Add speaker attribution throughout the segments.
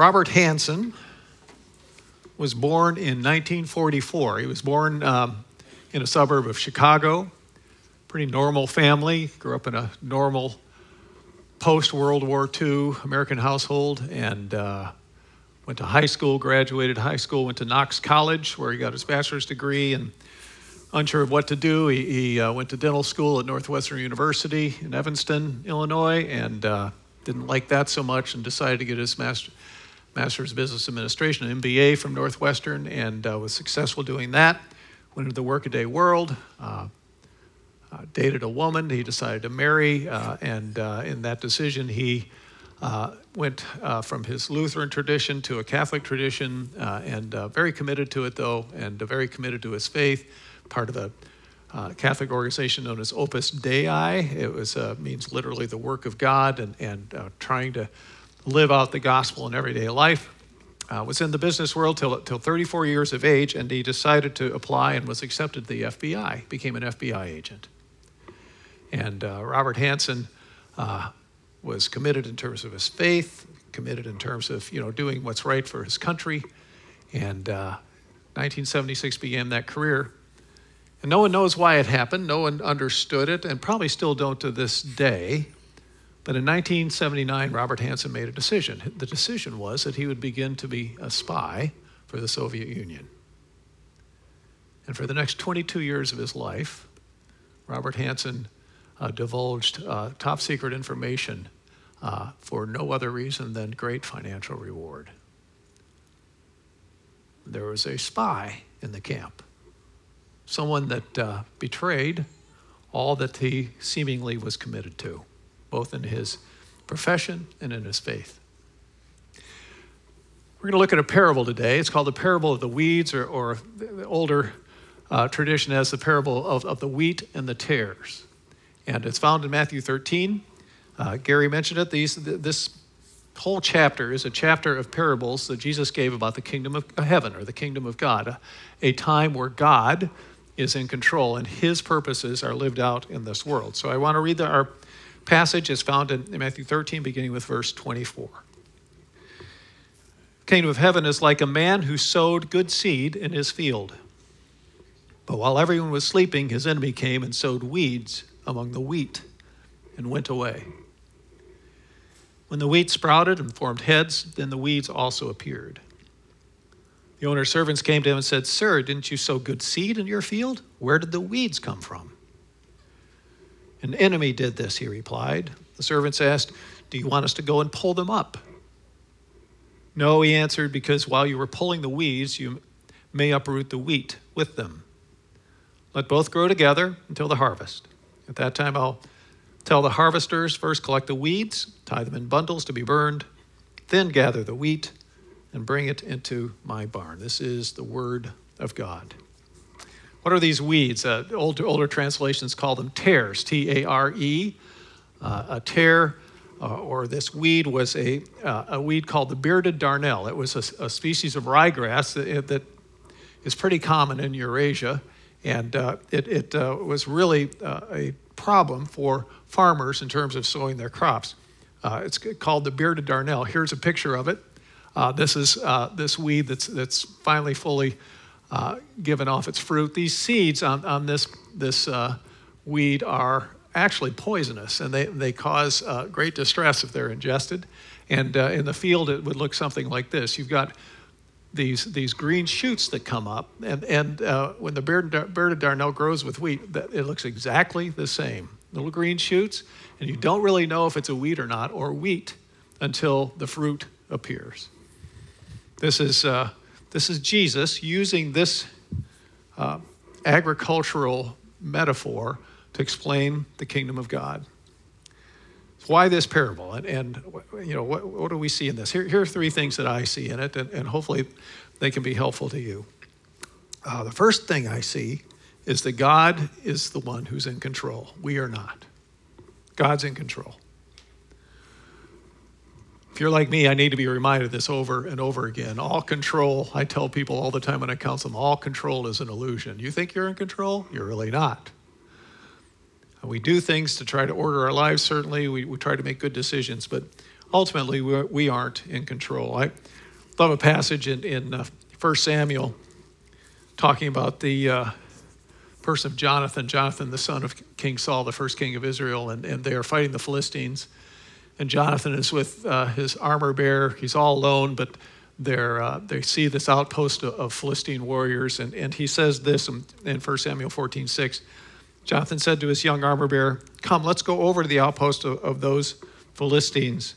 Speaker 1: Robert Hanssen was born in 1944. He was born um, in a suburb of Chicago. Pretty normal family. Grew up in a normal post World War II American household and uh, went to high school, graduated high school, went to Knox College where he got his bachelor's degree and unsure of what to do. He, he uh, went to dental school at Northwestern University in Evanston, Illinois, and uh, didn't like that so much and decided to get his master, master's of business administration, an MBA from Northwestern, and uh, was successful doing that. Went into the workaday world. Uh, uh, dated a woman he decided to marry, uh, and uh, in that decision, he uh, went uh, from his Lutheran tradition to a Catholic tradition, uh, and very committed to it, though, and very committed to his faith. Part of the Catholic organization known as Opus Dei. It was means literally the work of God, and and trying to live out the gospel in everyday life. Uh, was in the business world till, till 34 years of age, and he decided to apply and was accepted to the FBI, became an FBI agent. And uh, Robert Hanssen uh, was committed in terms of his faith, committed in terms of you know doing what's right for his country, and 1976 uh, began that career. And no one knows why it happened. No one understood it, and probably still don't to this day. But in 1979, Robert Hanssen made a decision. The decision was that he would begin to be a spy for the Soviet Union. And for the next 22 years of his life, Robert Hanssen uh, divulged uh, top secret information uh, for no other reason than great financial reward. There was a spy in the camp, someone that uh, betrayed all that he seemingly was committed to, both in his profession and in his faith. We're going to look at a parable today. It's called the parable of the weeds, or, or the older uh, tradition as the parable of, of the wheat and the tares and it's found in Matthew 13. Uh, Gary mentioned it. These, this whole chapter is a chapter of parables that Jesus gave about the kingdom of heaven or the kingdom of God, a, a time where God is in control and his purposes are lived out in this world. So I want to read the, our passage is found in Matthew 13, beginning with verse 24. Kingdom of heaven is like a man who sowed good seed in his field. But while everyone was sleeping, his enemy came and sowed weeds among the wheat and went away. When the wheat sprouted and formed heads, then the weeds also appeared. The owner's servants came to him and said, Sir, didn't you sow good seed in your field? Where did the weeds come from? An enemy did this, he replied. The servants asked, Do you want us to go and pull them up? No, he answered, because while you were pulling the weeds, you may uproot the wheat with them. Let both grow together until the harvest. At that time, I'll tell the harvesters first collect the weeds, tie them in bundles to be burned, then gather the wheat and bring it into my barn. This is the word of God. What are these weeds? Uh, older, older translations call them tares, T A R E. Uh, a tare uh, or this weed was a, uh, a weed called the bearded darnel. It was a, a species of ryegrass that, that is pretty common in Eurasia. And uh, it, it uh, was really a problem for farmers in terms of sowing their crops. It's called the bearded darnel. Here's a picture of it. This is this weed that's, that's finally fully given off its fruit. These seeds on, on this, this weed are actually poisonous and they, they cause great distress if they're ingested. And in the field, it would look something like this. You've got these these green shoots that come up, and and uh, when the bearded, bearded darnel grows with wheat, it looks exactly the same. Little green shoots, and you don't really know if it's a wheat or not, or wheat, until the fruit appears. This is uh, this is Jesus using this uh, agricultural metaphor to explain the kingdom of God. Why this parable? And, and you know, what, what, do we see in this? Here, here, are three things that I see in it, and, and hopefully they can be helpful to you. Uh, the first thing I see is that God is the one who's in control. We are not. God's in control. You're like me, I need to be reminded of this over and over again. All control, I tell people all the time when I counsel them, all control is an illusion. You think you're in control? You're really not. We do things to try to order our lives, certainly. We, we try to make good decisions, but ultimately we're, we aren't in control. I love a passage in, in uh, 1 Samuel talking about the uh, person of Jonathan, Jonathan, the son of King Saul, the first king of Israel, and, and they are fighting the Philistines. And Jonathan is with uh, his armor bearer. He's all alone, but uh, they see this outpost of, of, Philistine warriors. And, and he says this in, in 1 Samuel 14 6. Jonathan said to his young armor bearer, Come, let's go over to the outpost of, of those Philistines.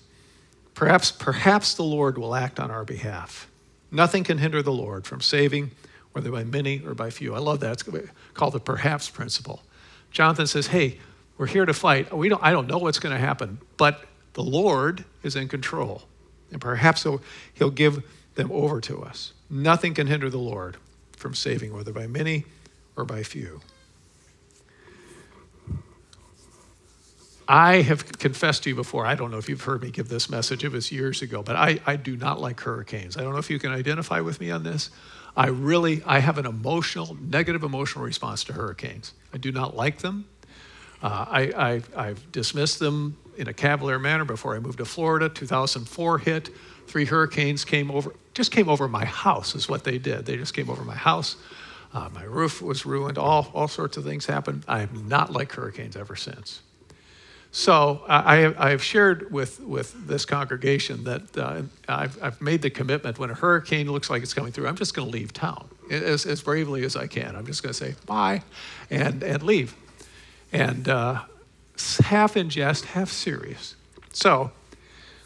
Speaker 1: Perhaps, perhaps the Lord will act on our behalf. Nothing can hinder the Lord from saving, whether by many or by few. I love that. It's called the perhaps principle. Jonathan says, Hey, we're here to fight. We don't, I don't know what's going to happen, but the Lord is in control. And perhaps he'll, he'll give them over to us. Nothing can hinder the Lord from saving, whether by many or by few. I have confessed to you before, I don't know if you've heard me give this message, it was years ago, but I, I do not like hurricanes. I don't know if you can identify with me on this. I really, I have an emotional, negative emotional response to hurricanes. I do not like them. Uh, I, I, I've dismissed them in a cavalier manner before I moved to Florida. 2004 hit, three hurricanes came over, just came over my house, is what they did. They just came over my house. Uh, my roof was ruined, all, all sorts of things happened. I have not liked hurricanes ever since. So I, I have shared with, with this congregation that uh, I've, I've made the commitment when a hurricane looks like it's coming through, I'm just going to leave town as, as bravely as I can. I'm just going to say bye and, and leave. And uh, half in jest, half serious. So,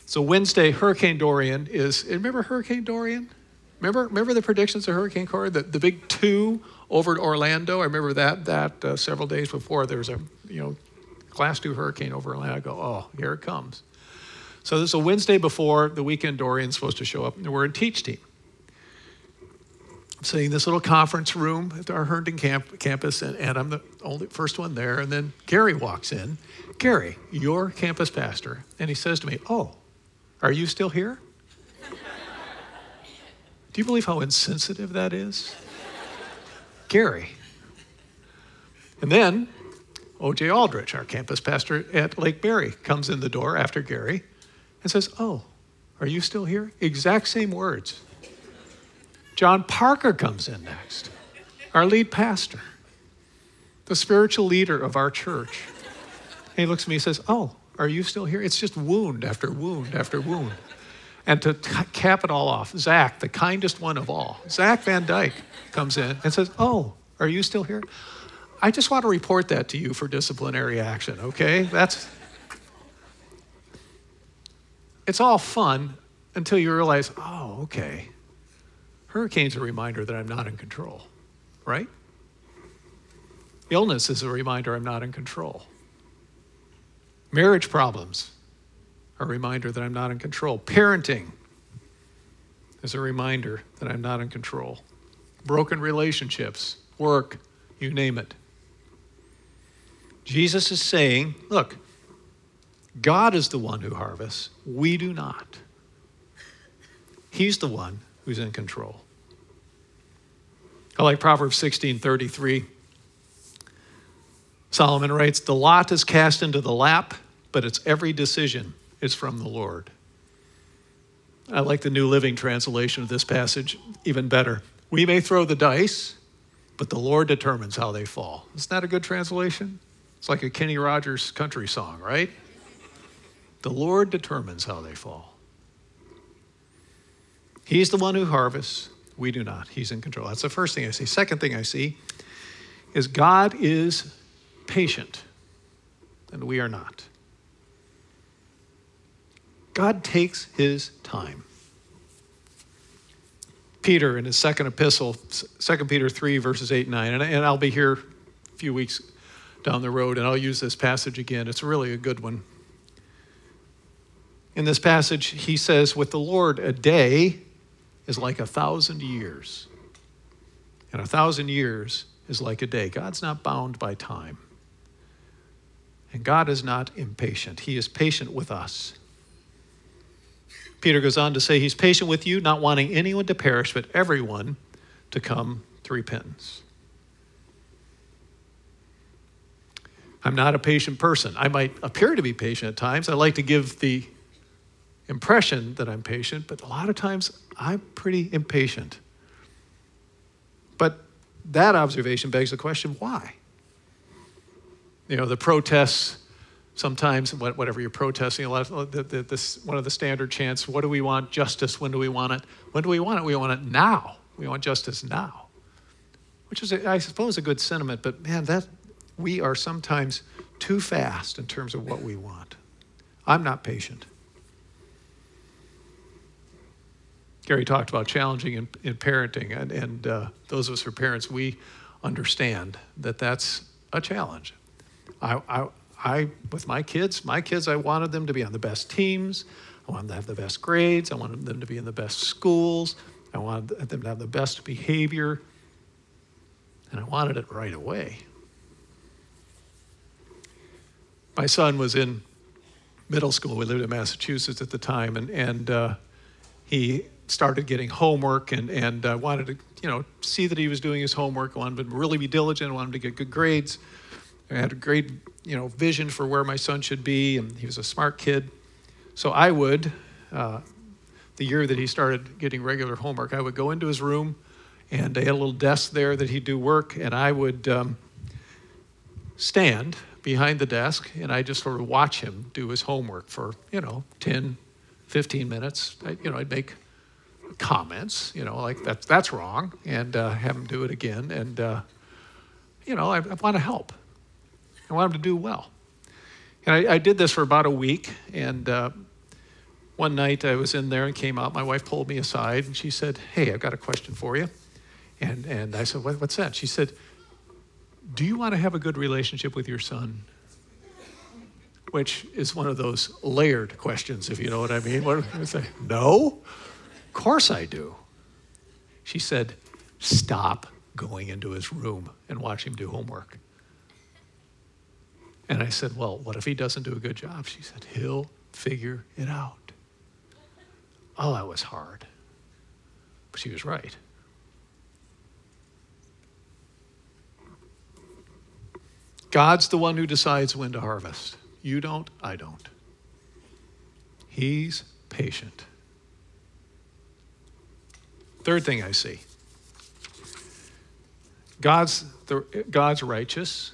Speaker 1: so Wednesday, Hurricane Dorian is, remember Hurricane Dorian? Remember, remember the predictions of Hurricane Dorian, the, the big two over at Orlando? I remember that, that uh, several days before there was a, you know, class two hurricane over Orlando. I go, oh, here it comes. So this is a Wednesday before the weekend Dorian's supposed to show up, and we're in teach team. Sitting in this little conference room at our Herndon camp, campus, and, and I'm the only first one there. And then Gary walks in. Gary, your campus pastor, and he says to me, "Oh, are you still here?" Do you believe how insensitive that is? Gary. And then O.J. Aldrich, our campus pastor at Lake Mary, comes in the door after Gary and says, Oh, are you still here? Exact same words. John Parker comes in next, our lead pastor, the spiritual leader of our church. And he looks at me and says, Oh, are you still here? It's just wound after wound after wound. And to cap it all off, Zach, the kindest one of all, Zach Van Dyke, comes in and says, Oh, are you still here? I just want to report that to you for disciplinary action, okay? That's it's all fun until you realize, oh, okay. Hurricane's a reminder that I'm not in control, right? Illness is a reminder I'm not in control. Marriage problems are a reminder that I'm not in control. Parenting is a reminder that I'm not in control. Broken relationships, work, you name it. Jesus is saying, look, God is the one who harvests, we do not. He's the one who's in control. I like Proverbs 16 33. Solomon writes, The lot is cast into the lap, but its every decision is from the Lord. I like the New Living Translation of this passage even better. We may throw the dice, but the Lord determines how they fall. Isn't that a good translation? It's like a Kenny Rogers country song, right? The Lord determines how they fall. He's the one who harvests. We do not. He's in control. That's the first thing I see. Second thing I see is God is patient, and we are not. God takes his time. Peter in his second epistle, 2 Peter 3, verses 8 and 9, and, and I'll be here a few weeks down the road, and I'll use this passage again. It's really a good one. In this passage, he says, With the Lord, a day is like a thousand years, and a thousand years is like a day. God's not bound by time. And God is not impatient, He is patient with us. Peter goes on to say, He's patient with you, not wanting anyone to perish, but everyone to come to repentance. I'm not a patient person. I might appear to be patient at times. I like to give the impression that I'm patient, but a lot of times I'm pretty impatient. But that observation begs the question why? You know, the protests, sometimes, whatever you're protesting, a lot of the, the, this, one of the standard chants, what do we want? Justice. When do we want it? When do we want it? We want it now. We want justice now. Which is, I suppose, a good sentiment, but man, that we are sometimes too fast in terms of what we want. I'm not patient. Gary talked about challenging in, in parenting, and, and uh, those of us who are parents, we understand that that's a challenge. I, I, I, with my kids, my kids, I wanted them to be on the best teams. I wanted them to have the best grades. I wanted them to be in the best schools. I wanted them to have the best behavior. And I wanted it right away. My son was in middle school. We lived in Massachusetts at the time, and, and uh, he started getting homework and, and uh, wanted to, you know, see that he was doing his homework, wanted to really be diligent, wanted to get good grades. I had a great, you know, vision for where my son should be, and he was a smart kid. So I would, uh, the year that he started getting regular homework, I would go into his room, and they had a little desk there that he'd do work, and I would um, stand behind the desk, and I just sort of watch him do his homework for, you know, 10, 15 minutes. I, you know, I'd make comments, you know, like that's that's wrong, and uh, have him do it again. And uh, you know, I, I want to help. I want him to do well. And I, I did this for about a week. And uh, one night I was in there and came out. My wife pulled me aside and she said, "Hey, I've got a question for you." And and I said, what, "What's that?" She said, "Do you want to have a good relationship with your son?" Which is one of those layered questions, if you know what I mean. What I say? No course I do. She said, Stop going into his room and watch him do homework. And I said, Well, what if he doesn't do a good job? She said, He'll figure it out. Oh, that was hard. But she was right. God's the one who decides when to harvest. You don't, I don't. He's patient. Third thing I see God's, the, God's righteous,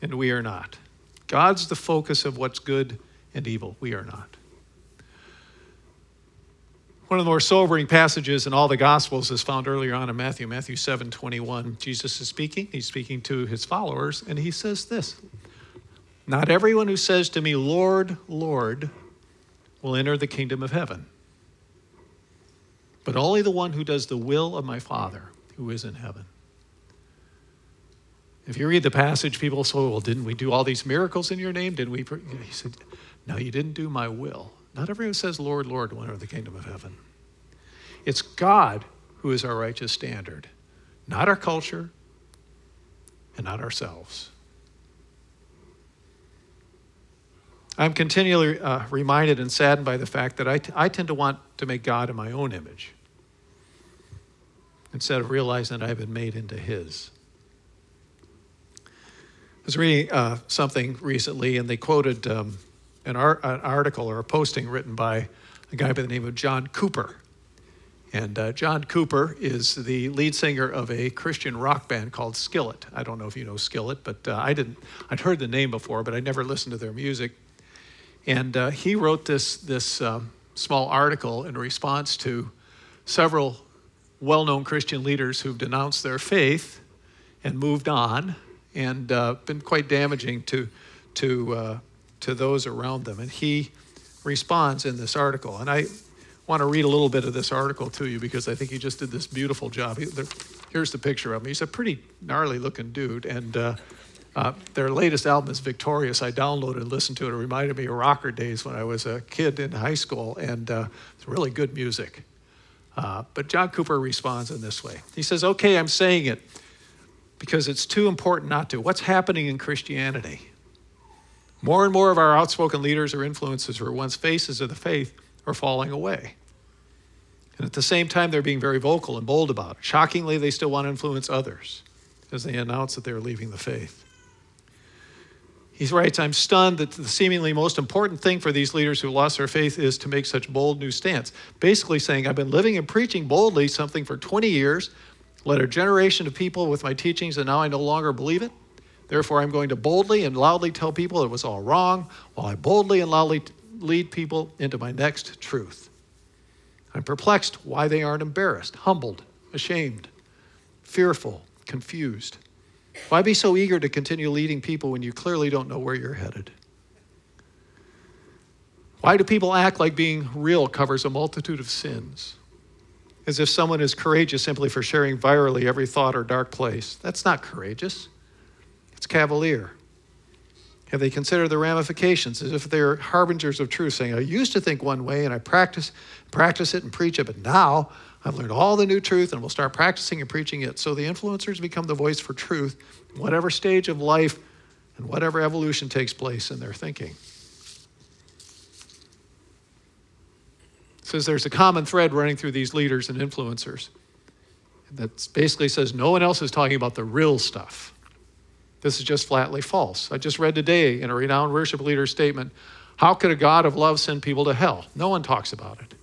Speaker 1: and we are not. God's the focus of what's good and evil. We are not. One of the more sobering passages in all the Gospels is found earlier on in Matthew, Matthew 7 21. Jesus is speaking. He's speaking to his followers, and he says this Not everyone who says to me, Lord, Lord, will enter the kingdom of heaven but only the one who does the will of my Father who is in heaven. If you read the passage, people say, well, didn't we do all these miracles in your name? Didn't we? He said, no, you didn't do my will. Not everyone says, Lord, Lord, will enter the kingdom of heaven. It's God who is our righteous standard, not our culture and not ourselves. I'm continually uh, reminded and saddened by the fact that I, t- I tend to want to make God in my own image instead of realizing that I've been made into His. I was reading uh, something recently, and they quoted um, an, art, an, article or a posting written by a guy by the name of John Cooper. And uh, John Cooper is the lead singer of a Christian rock band called Skillet. I don't know if you know Skillet, but uh, I didn't. I'd heard the name before, but I never listened to their music. And uh, he wrote this, this um, small article in response to several well known Christian leaders who've denounced their faith and moved on and uh, been quite damaging to, to, uh, to those around them. And he responds in this article. And I want to read a little bit of this article to you because I think he just did this beautiful job. He, there, here's the picture of him. He's a pretty gnarly looking dude. And uh, their latest album is Victorious. I downloaded and listened to it. It reminded me of rocker days when I was a kid in high school, and uh, it's really good music. Uh, but John Cooper responds in this way He says, Okay, I'm saying it because it's too important not to. What's happening in Christianity? More and more of our outspoken leaders or influencers who were once faces of the faith are falling away. And at the same time, they're being very vocal and bold about it. Shockingly, they still want to influence others as they announce that they're leaving the faith. He writes, I'm stunned that the seemingly most important thing for these leaders who lost their faith is to make such bold new stance. Basically, saying, I've been living and preaching boldly something for 20 years, led a generation of people with my teachings, and now I no longer believe it. Therefore, I'm going to boldly and loudly tell people it was all wrong, while I boldly and loudly lead people into my next truth. I'm perplexed why they aren't embarrassed, humbled, ashamed, fearful, confused. Why be so eager to continue leading people when you clearly don't know where you're headed? Why do people act like being real covers a multitude of sins? As if someone is courageous simply for sharing virally every thought or dark place. That's not courageous, it's cavalier. Have they consider the ramifications as if they're harbingers of truth, saying, I used to think one way and I practice, practice it and preach it, but now I've learned all the new truth and will start practicing and preaching it. So the influencers become the voice for truth, whatever stage of life and whatever evolution takes place in their thinking. Says there's a common thread running through these leaders and influencers that basically says no one else is talking about the real stuff. This is just flatly false. I just read today in a renowned worship leader's statement how could a God of love send people to hell? No one talks about it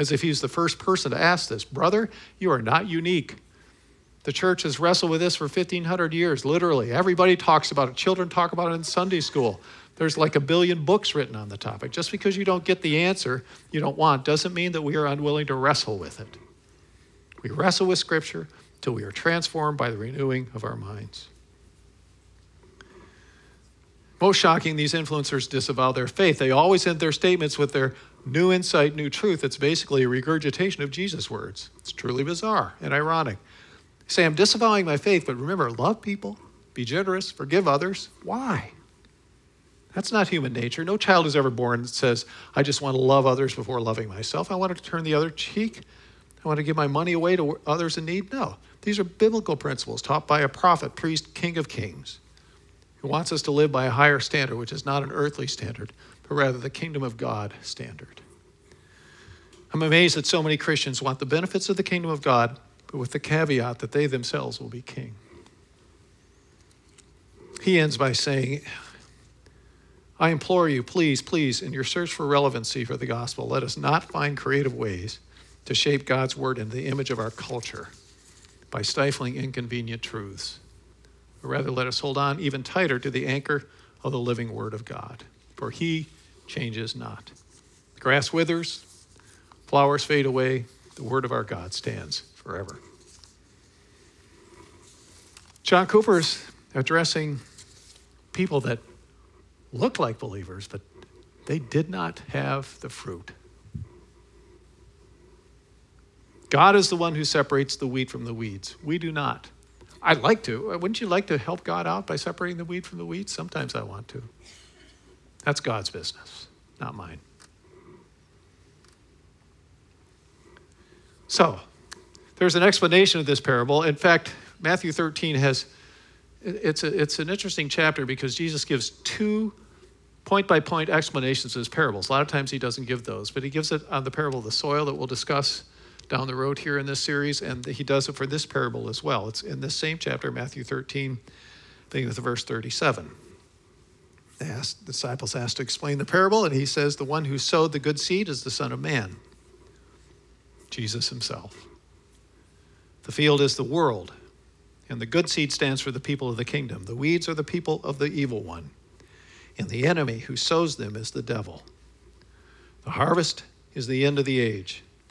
Speaker 1: as if he's the first person to ask this. Brother, you are not unique. The church has wrestled with this for 1,500 years, literally. Everybody talks about it. Children talk about it in Sunday school. There's like a billion books written on the topic. Just because you don't get the answer you don't want doesn't mean that we are unwilling to wrestle with it. We wrestle with Scripture till we are transformed by the renewing of our minds. Most shocking, these influencers disavow their faith. They always end their statements with their new insight, new truth. It's basically a regurgitation of Jesus' words. It's truly bizarre and ironic. say, I'm disavowing my faith, but remember, love people, be generous, forgive others. Why? That's not human nature. No child is ever born that says, I just want to love others before loving myself. I want to turn the other cheek. I want to give my money away to others in need. No. These are biblical principles taught by a prophet, priest, king of kings, who wants us to live by a higher standard, which is not an earthly standard, but rather the kingdom of God standard. I'm amazed that so many Christians want the benefits of the kingdom of God, but with the caveat that they themselves will be king. He ends by saying, I implore you, please, please, in your search for relevancy for the gospel, let us not find creative ways to shape God's word into the image of our culture by stifling inconvenient truths. But rather, let us hold on even tighter to the anchor of the living word of God for he changes not. The grass withers, flowers fade away, the word of our God stands forever. John Cooper's addressing people that look like believers, but they did not have the fruit. God is the one who separates the wheat from the weeds. We do not. I'd like to. Uh, wouldn't you like to help God out by separating the wheat from the weeds? Sometimes I want to. That's God's business, not mine. So, there's an explanation of this parable. In fact, Matthew 13 has it's, a, it's an interesting chapter because Jesus gives two point by point explanations of his parables. A lot of times he doesn't give those, but he gives it on the parable of the soil that we'll discuss down the road here in this series, and he does it for this parable as well. It's in this same chapter, Matthew 13, beginning with verse 37 asked, the disciples asked to explain the parable, and he says, The one who sowed the good seed is the Son of Man, Jesus himself. The field is the world, and the good seed stands for the people of the kingdom. The weeds are the people of the evil one, and the enemy who sows them is the devil. The harvest is the end of the age,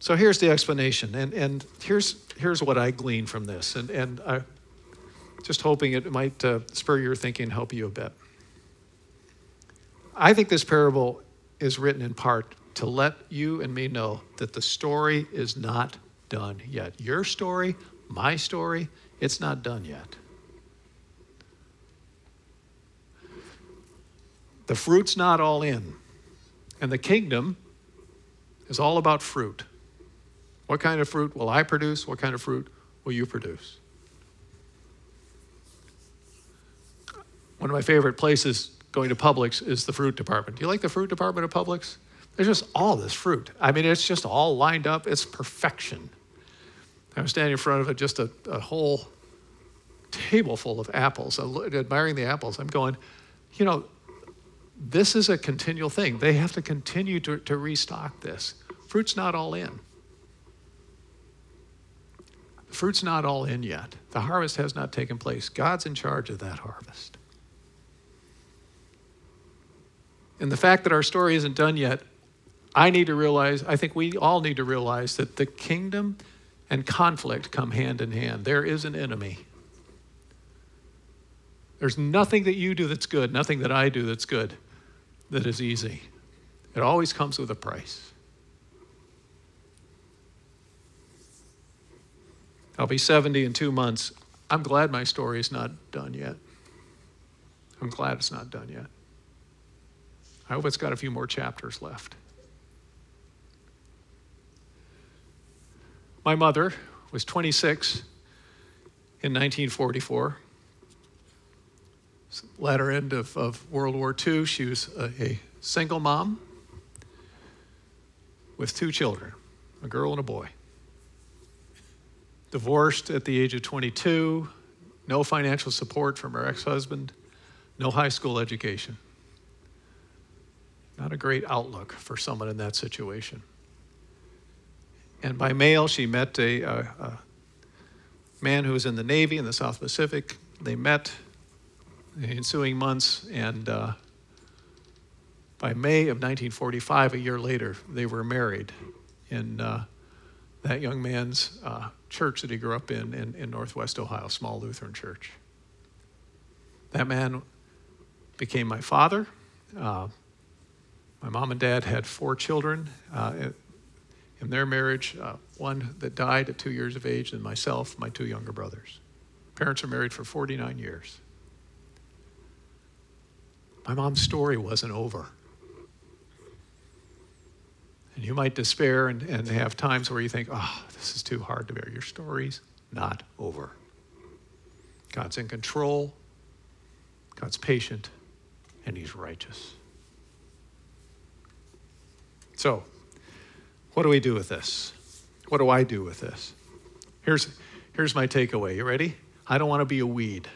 Speaker 1: So here's the explanation, and, and here's, here's what I glean from this. And, and I, just hoping it might uh, spur your thinking help you a bit. I think this parable is written in part to let you and me know that the story is not done yet. Your story, my story, it's not done yet. The fruit's not all in. And the kingdom is all about fruit. What kind of fruit will I produce? What kind of fruit will you produce? One of my favorite places going to Publix is the fruit department. Do you like the fruit department of Publix? There's just all this fruit. I mean, it's just all lined up. It's perfection. I was standing in front of it, just a, a whole table full of apples, admiring the apples. I'm going, you know, this is a continual thing. They have to continue to, to restock this. Fruit's not all in. The fruit's not all in yet. The harvest has not taken place. God's in charge of that harvest. And the fact that our story isn't done yet, I need to realize, I think we all need to realize that the kingdom and conflict come hand in hand. There is an enemy. There's nothing that you do that's good, nothing that I do that's good that is easy. It always comes with a price. I'll be 70 in two months. I'm glad my story is not done yet. I'm glad it's not done yet. I hope it's got a few more chapters left. My mother was 26 in 1944. Latter end of, of World War II, she was a, a single mom with two children, a girl and a boy. Divorced at the age of 22, no financial support from her ex husband, no high school education. Not a great outlook for someone in that situation. And by mail, she met a, a, a man who was in the Navy in the South Pacific. They met the ensuing months, and uh, by May of 1945, a year later, they were married in uh, that young man's uh, church that he grew up in, in, in Northwest Ohio, small Lutheran church. That man became my father. Uh, my mom and dad had four children uh, in their marriage, uh, one that died at two years of age, and myself, my two younger brothers. Parents are married for 49 years. My mom's story wasn't over. And you might despair and, and have times where you think, oh, this is too hard to bear. Your story's not over. God's in control, God's patient, and He's righteous. So, what do we do with this? What do I do with this? Here's, here's my takeaway. You ready? I don't want to be a weed.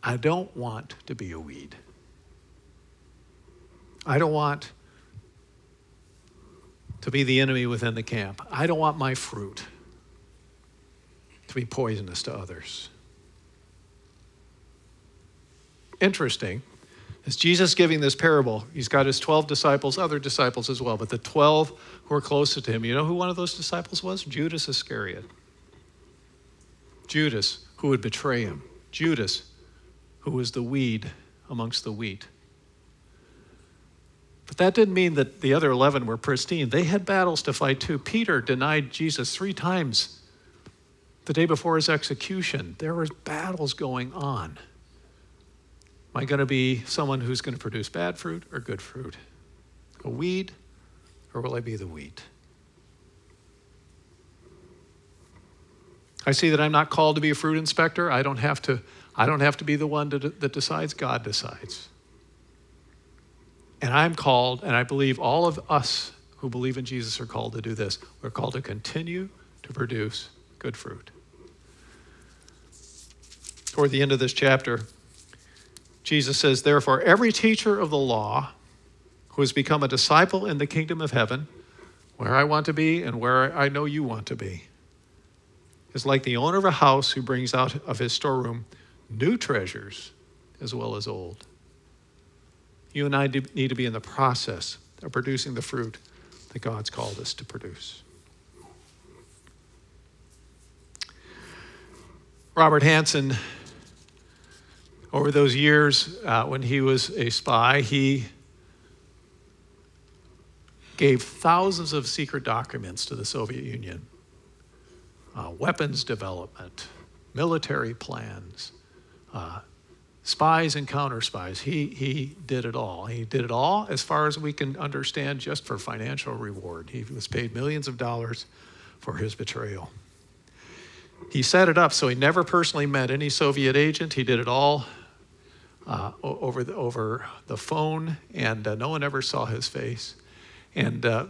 Speaker 1: I don't want to be a weed. I don't want to be the enemy within the camp. I don't want my fruit to be poisonous to others. Interesting is Jesus giving this parable. He's got his 12 disciples, other disciples as well, but the 12 who are closest to him. You know who one of those disciples was? Judas Iscariot. Judas, who would betray him. Judas, who was the weed amongst the wheat. But that didn't mean that the other 11 were pristine. They had battles to fight too. Peter denied Jesus three times the day before his execution. There were battles going on. Am I going to be someone who's going to produce bad fruit or good fruit? A weed, or will I be the wheat? I see that I'm not called to be a fruit inspector. I don't have to, I don't have to be the one to, that decides, God decides. And I'm called, and I believe all of us who believe in Jesus are called to do this. We're called to continue to produce good fruit. Toward the end of this chapter, Jesus says, Therefore, every teacher of the law who has become a disciple in the kingdom of heaven, where I want to be and where I know you want to be, is like the owner of a house who brings out of his storeroom new treasures as well as old. You and I need to be in the process of producing the fruit that God's called us to produce. Robert Hanssen over those years uh, when he was a spy, he gave thousands of secret documents to the Soviet Union uh, weapons development, military plans, uh, spies and counter spies. He, he did it all. He did it all, as far as we can understand, just for financial reward. He was paid millions of dollars for his betrayal. He set it up so he never personally met any Soviet agent. He did it all uh, over, the, over the phone, and uh, no one ever saw his face. And uh,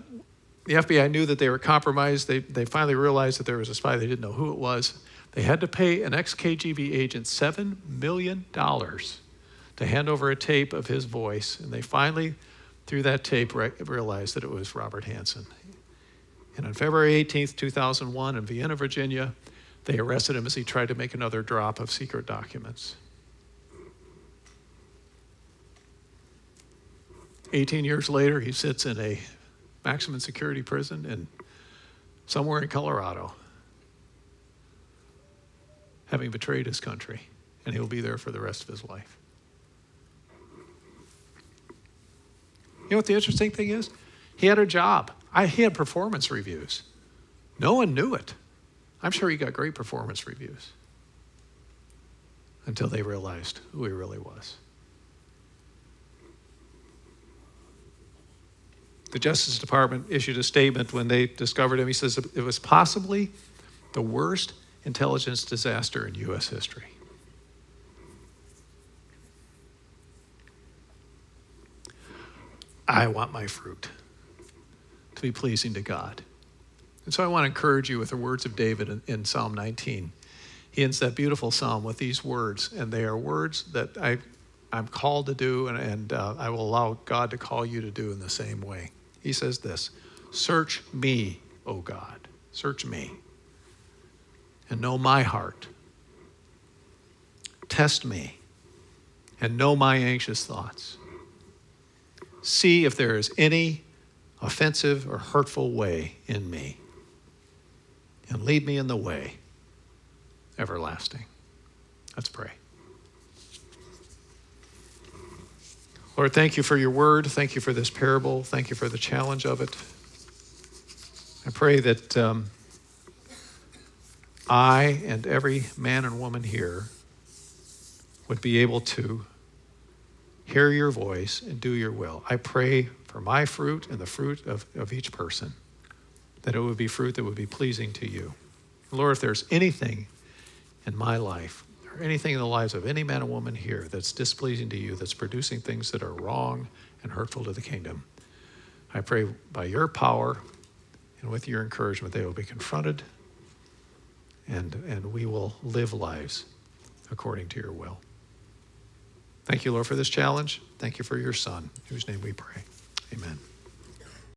Speaker 1: the FBI knew that they were compromised. They, they finally realized that there was a spy. They didn't know who it was. They had to pay an ex KGB agent $7 million to hand over a tape of his voice. And they finally, through that tape, re- realized that it was Robert Hanssen. And on February 18th, 2001, in Vienna, Virginia, they arrested him as he tried to make another drop of secret documents. 18 years later, he sits in a maximum security prison in somewhere in Colorado, having betrayed his country, and he'll be there for the rest of his life. You know what the interesting thing is? He had a job. I, he had performance reviews. No one knew it. I'm sure he got great performance reviews until they realized who he really was. The Justice Department issued a statement when they discovered him. He says it was possibly the worst intelligence disaster in U.S. history. I want my fruit to be pleasing to God. And so I want to encourage you with the words of David in, in, Psalm 19. He ends that beautiful psalm with these words, and they are words that I, I'm called to do, and, and uh, I will allow God to call you to do in the same way. He says this Search me, O God, search me, and know my heart. Test me, and know my anxious thoughts. See if there is any offensive or hurtful way in me and lead me in the way everlasting. Let's pray. Lord, thank you for your word. Thank you for this parable. Thank you for the challenge of it. I pray that um, I and every man and woman here would be able to hear your voice and do your will. I pray for my fruit and the fruit of, of each person that it would be fruit that would be pleasing to you. Lord, if there's anything in my life or anything in the lives of any man or woman here that's displeasing to you, that's producing things that are wrong and hurtful to the kingdom, I pray by your power and with your encouragement, they will be confronted and, and we will live lives according to your will. Thank you, Lord, for this challenge. Thank you for your Son, whose name we pray. Amen.